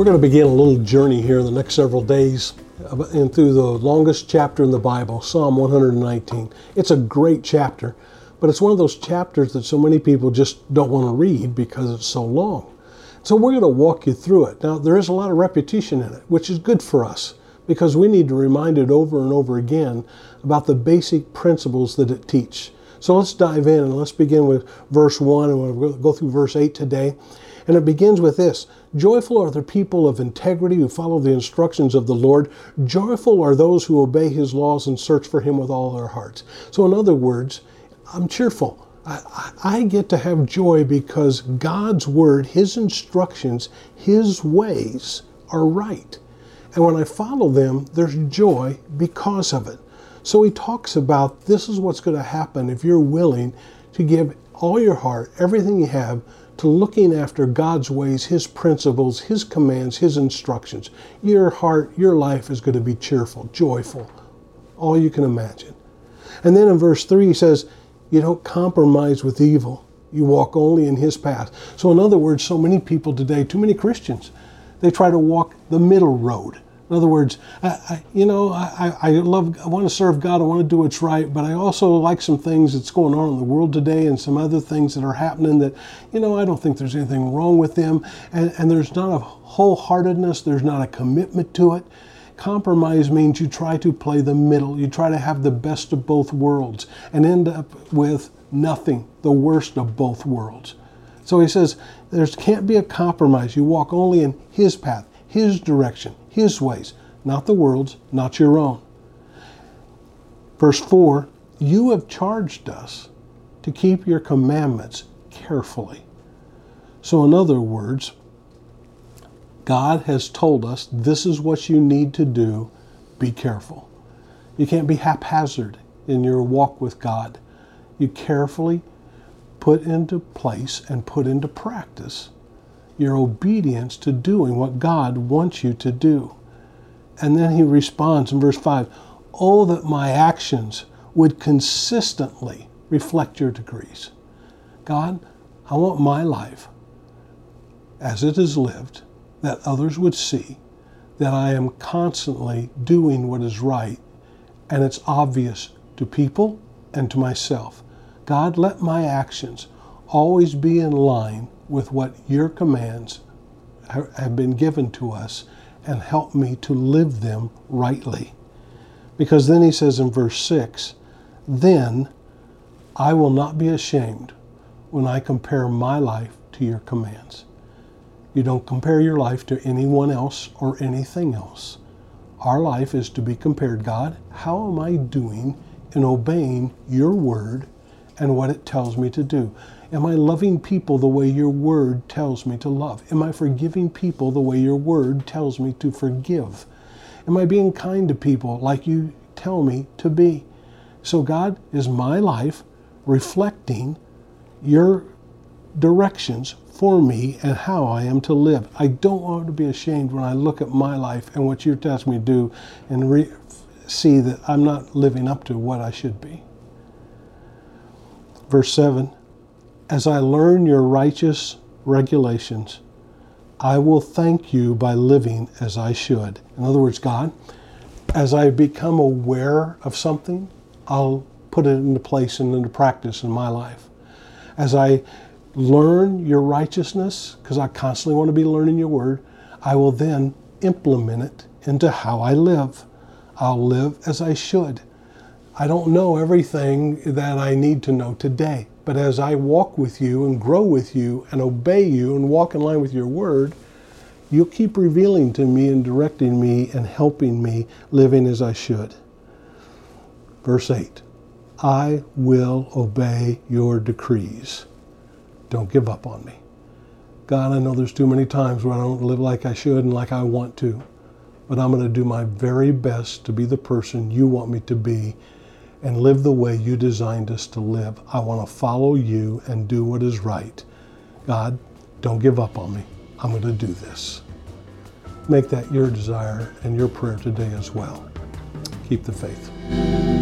We're going to begin a little journey here in the next several days uh, and through the longest chapter in the Bible, Psalm 119. It's a great chapter, but it's one of those chapters that so many people just don't want to read because it's so long. So we're going to walk you through it. Now, there is a lot of repetition in it, which is good for us because we need to remind it over and over again about the basic principles that it teaches. So let's dive in and let's begin with verse 1 and we'll go through verse 8 today. And it begins with this Joyful are the people of integrity who follow the instructions of the Lord. Joyful are those who obey his laws and search for him with all their hearts. So, in other words, I'm cheerful. I, I, get to have joy because God's word, his instructions, his ways are right. And when I follow them, there's joy because of it. So he talks about this is what's going to happen if you're willing to give all your heart, everything you have, to looking after God's ways, His principles, His commands, His instructions. Your heart, your life is going to be cheerful, joyful, all you can imagine. And then in verse 3, he says, You don't compromise with evil. You walk only in His path. So, in other words, so many people today, too many Christians, they try to walk the middle road. In other words, I, I, you know, I, I love, I want to serve God, I want to do what's right, but I also like some things that's going on in the world today and some other things that are happening that, you know, I don't think there's anything wrong with them. And, and there's not a wholeheartedness, there's not a commitment to it. Compromise means you try to play the middle, you try to have the best of both worlds and end up with nothing, the worst of both worlds. So he says, there can't be a compromise. You walk only in his path, his direction, his ways, not the world's, not your own. Verse 4 You have charged us to keep your commandments carefully. So, in other words, God has told us this is what you need to do. Be careful. You can't be haphazard in your walk with God. You carefully put into place and put into practice your obedience to doing what God wants you to do. And then he responds in verse 5 Oh, that my actions would consistently reflect your decrees. God, I want my life as it is lived, that others would see that I am constantly doing what is right and it's obvious to people and to myself. God, let my actions always be in line with what your commands have been given to us and help me to live them rightly. Because then he says in verse 6 Then I will not be ashamed when I compare my life to your commands. You don't compare your life to anyone else or anything else. Our life is to be compared. God, how am I doing in obeying your word and what it tells me to do? Am I loving people the way your word tells me to love? Am I forgiving people the way your word tells me to forgive? Am I being kind to people like you tell me to be? So, God, is my life reflecting your directions for me and how I am to live? I don't want to be ashamed when I look at my life and what you're telling me to do and re- see that I'm not living up to what I should be. Verse 7 as I learn your righteous regulations, I will thank you by living as I should. In other words, God, as I become aware of something, I'll put it into place and into practice in my life. As I learn your righteousness, because I constantly want to be learning your word, I will then implement it into how I live. I'll live as I should. I don't know everything that I need to know today. But as I walk with you and grow with you and obey you and walk in line with your word, you'll keep revealing to me and directing me and helping me living as I should. Verse 8 I will obey your decrees. Don't give up on me. God, I know there's too many times where I don't live like I should and like I want to, but I'm going to do my very best to be the person you want me to be and live the way you designed us to live. I want to follow you and do what is right. God, don't give up on me. I'm going to do this. Make that your desire and your prayer today as well. Keep the faith.